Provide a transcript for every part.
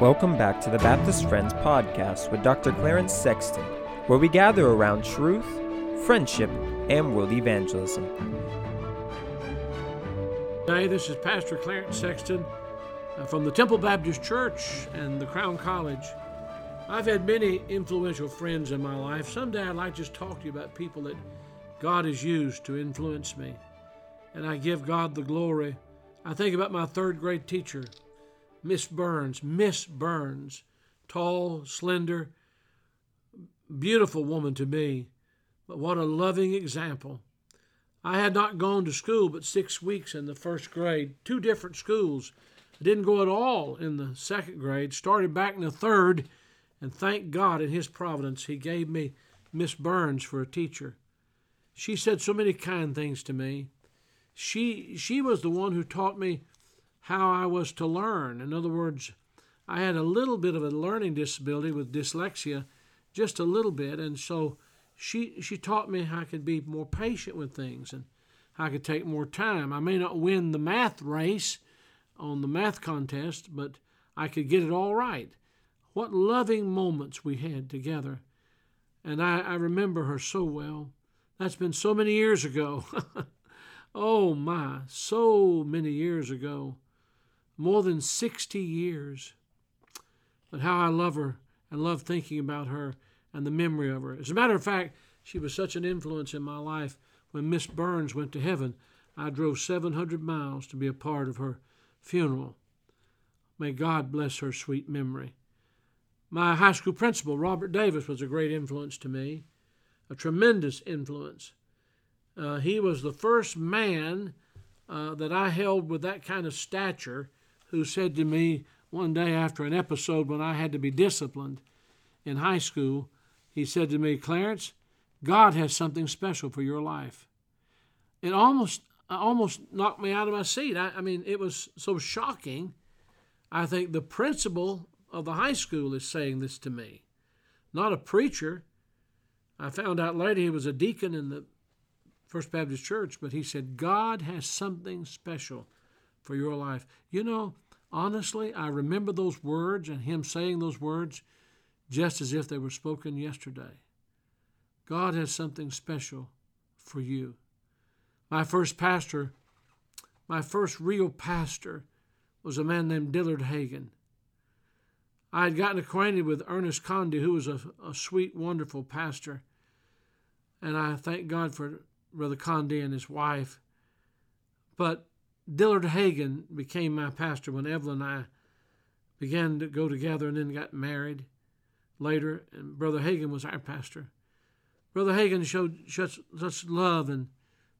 Welcome back to the Baptist Friends podcast with Dr. Clarence Sexton, where we gather around truth, friendship, and world evangelism. Hey, this is Pastor Clarence Sexton uh, from the Temple Baptist Church and the Crown College. I've had many influential friends in my life. Someday I'd like to just talk to you about people that God has used to influence me. And I give God the glory. I think about my third grade teacher, Miss Burns. Miss Burns, tall, slender, beautiful woman to me, but what a loving example. I had not gone to school but six weeks in the first grade, two different schools. I didn't go at all in the second grade, started back in the third, and thank God in His providence, He gave me Miss Burns for a teacher. She said so many kind things to me. She, she was the one who taught me how I was to learn. In other words, I had a little bit of a learning disability with dyslexia, just a little bit, and so she she taught me how I could be more patient with things and how I could take more time. I may not win the math race on the math contest, but I could get it all right. What loving moments we had together. And I, I remember her so well. That's been so many years ago. oh my, so many years ago. More than 60 years. But how I love her and love thinking about her and the memory of her. As a matter of fact, she was such an influence in my life. When Miss Burns went to heaven, I drove 700 miles to be a part of her funeral. May God bless her sweet memory. My high school principal, Robert Davis, was a great influence to me, a tremendous influence. Uh, he was the first man uh, that I held with that kind of stature who said to me one day after an episode when I had to be disciplined in high school, he said to me, Clarence, God has something special for your life. It almost almost knocked me out of my seat. I, I mean, it was so shocking. I think the principal of the high school is saying this to me, not a preacher. I found out later he was a deacon in the First Baptist Church, but he said, God has something special for your life. You know, honestly, I remember those words and him saying those words just as if they were spoken yesterday. God has something special for you. My first pastor, my first real pastor, was a man named Dillard Hagen. I had gotten acquainted with Ernest Condy, who was a, a sweet, wonderful pastor, and I thank God for Brother Condy and his wife. But Dillard Hagen became my pastor when Evelyn and I began to go together and then got married later, and Brother Hagen was our pastor. Brother Hagen showed such, such love and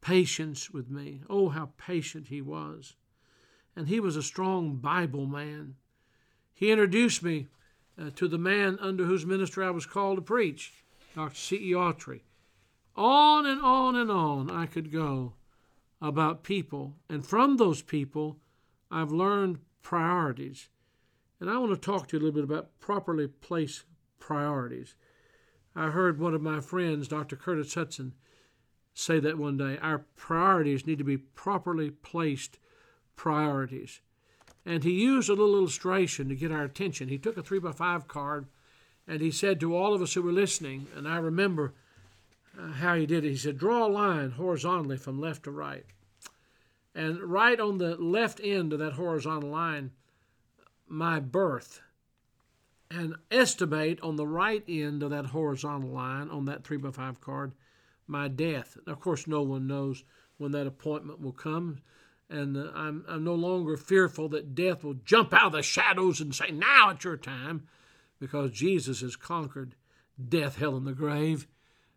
patience with me. Oh, how patient he was. And he was a strong Bible man. He introduced me uh, to the man under whose ministry I was called to preach, Dr. C.E. Autry. On and on and on I could go about people. And from those people, I've learned priorities. And I want to talk to you a little bit about properly placed priorities. I heard one of my friends, Dr. Curtis Hutson, say that one day. Our priorities need to be properly placed priorities. And he used a little illustration to get our attention. He took a three by five card and he said to all of us who were listening, and I remember uh, how he did it. He said, Draw a line horizontally from left to right. And right on the left end of that horizontal line, my birth and estimate on the right end of that horizontal line on that 3 by 5 card my death. And Of course, no one knows when that appointment will come, and uh, I'm, I'm no longer fearful that death will jump out of the shadows and say, Now it's your time, because Jesus has conquered death, hell, and the grave,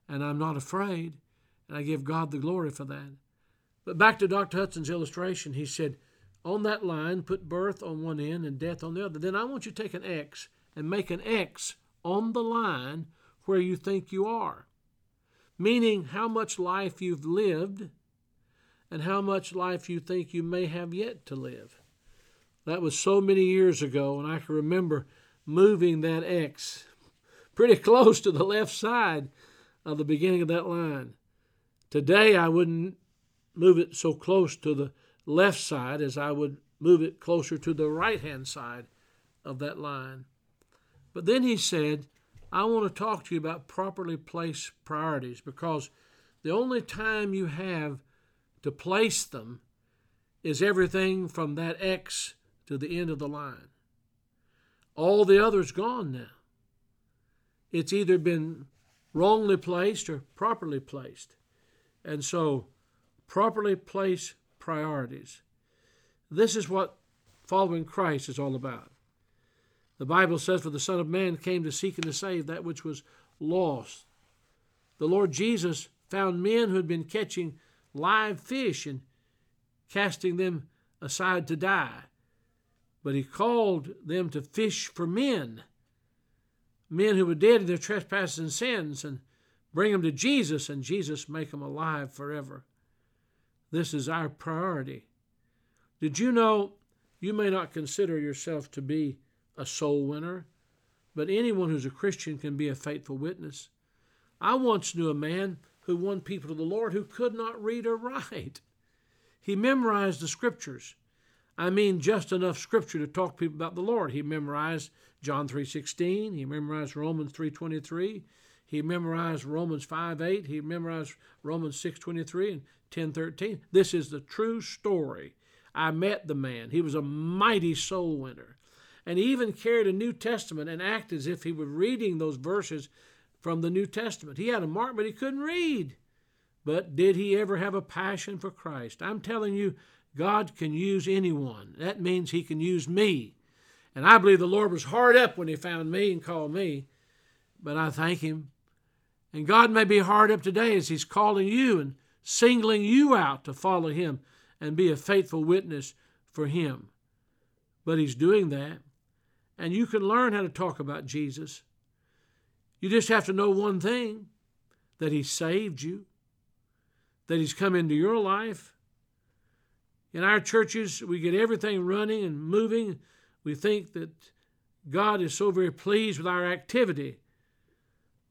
and I'm not afraid, and I give God the glory for that. But back to Dr. Hutson's illustration, he said, On that line, put birth on one end and death on the other. Then I want you to take an X and make an X on the line where you think you are, meaning how much life you've lived and how much life you think you may have yet to live. That was so many years ago, and I can remember moving that X pretty close to the left side of the beginning of that line. Today, I wouldn't move it so close to the left side as I would move it closer to the right hand side of that line. But then he said, I want to talk to you about properly placed priorities because the only time you have to place them is everything from that X to the end of the line. All the others gone now. It's either been wrongly placed or properly placed. And so, properly placed priorities. This is what following Christ is all about. The Bible says, For the Son of Man came to seek and to save that which was lost. The Lord Jesus found men who had been catching live fish and casting them aside to die. But he called them to fish for men, men who were dead in their trespasses and sins, and bring them to Jesus, and Jesus make them alive forever. This is our priority. Did you know you may not consider yourself to be a soul winner, but anyone who's a Christian can be a faithful witness? I once knew a man who won people to the Lord who could not read or write. He memorized the scriptures. I mean just enough scripture to talk people about the Lord. He memorized John 3:16, he memorized Romans 3:23, he memorized Romans 5:8, he memorized Romans 6:23 and 10:13. This is the true story. I met the man. He was a mighty soul winner. And he even carried a New Testament and acted as if he were reading those verses from the New Testament. He had a mark, but he couldn't read. But did he ever have a passion for Christ? I'm telling you, God can use anyone. That means he can use me. And I believe the Lord was hard up when he found me and called me. But I thank him. And God may be hard up today as he's calling you and singling you out to follow him and be a faithful witness for him. But he's doing that. And you can learn how to talk about Jesus. You just have to know one thing that He saved you, that He's come into your life. In our churches, we get everything running and moving. We think that God is so very pleased with our activity.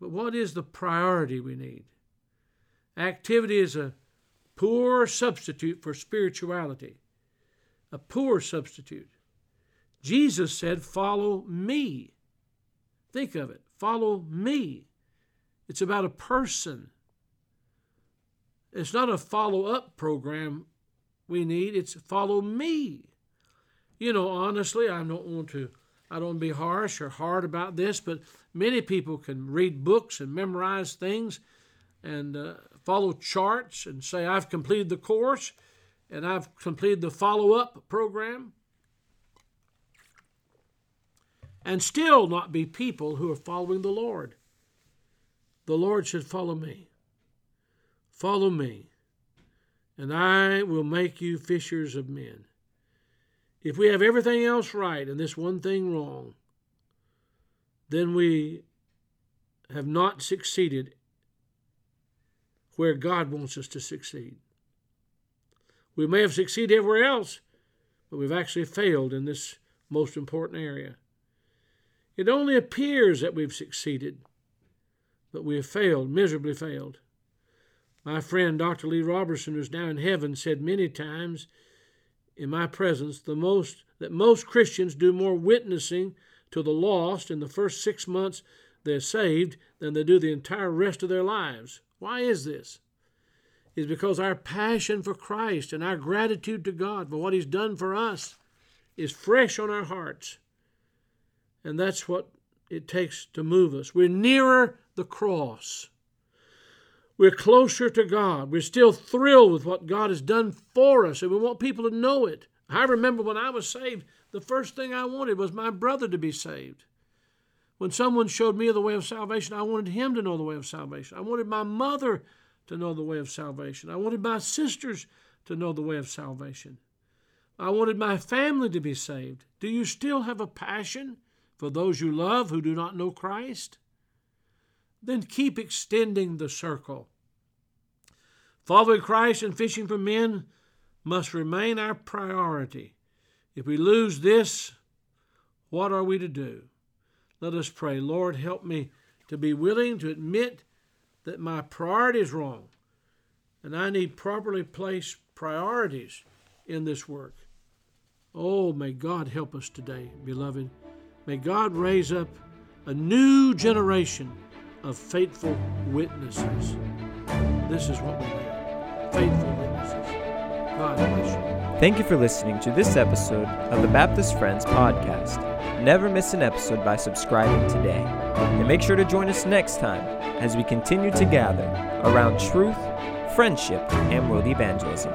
But what is the priority we need? Activity is a poor substitute for spirituality, a poor substitute. Jesus said, Follow me. Think of it. Follow me. It's about a person. It's not a follow up program we need, it's follow me. You know, honestly, I don't want to. I don't want to be harsh or hard about this, but many people can read books and memorize things and uh, follow charts and say, I've completed the course and I've completed the follow up program and still not be people who are following the Lord. The Lord should follow me. Follow me, and I will make you fishers of men. If we have everything else right and this one thing wrong, then we have not succeeded where God wants us to succeed. We may have succeeded everywhere else, but we've actually failed in this most important area. It only appears that we've succeeded, but we have failed, miserably failed. My friend Dr. Lee Roberson, who's now in heaven, said many times in my presence the most that most Christians do more witnessing to the lost in the first six months they're saved than they do the entire rest of their lives. Why is this? It's because our passion for Christ and our gratitude to God for what He's done for us is fresh on our hearts. And that's what it takes to move us. We're nearer the cross. We're closer to God. We're still thrilled with what God has done for us, and we want people to know it. I remember when I was saved, the first thing I wanted was my brother to be saved. When someone showed me the way of salvation, I wanted him to know the way of salvation. I wanted my mother to know the way of salvation. I wanted my sisters to know the way of salvation. I wanted my family to be saved. Do you still have a passion for those you love who do not know Christ? Then keep extending the circle. Following Christ and fishing for men must remain our priority. If we lose this, what are we to do? Let us pray. Lord, help me to be willing to admit that my priority is wrong, and I need properly placed priorities in this work. Oh, may God help us today, beloved. May God raise up a new generation of faithful witnesses. This is what we need faithful witnesses. God bless you. Thank you for listening to this episode of the Baptist Friends podcast. Never miss an episode by subscribing today. And make sure to join us next time as we continue to gather around truth, friendship, and world evangelism.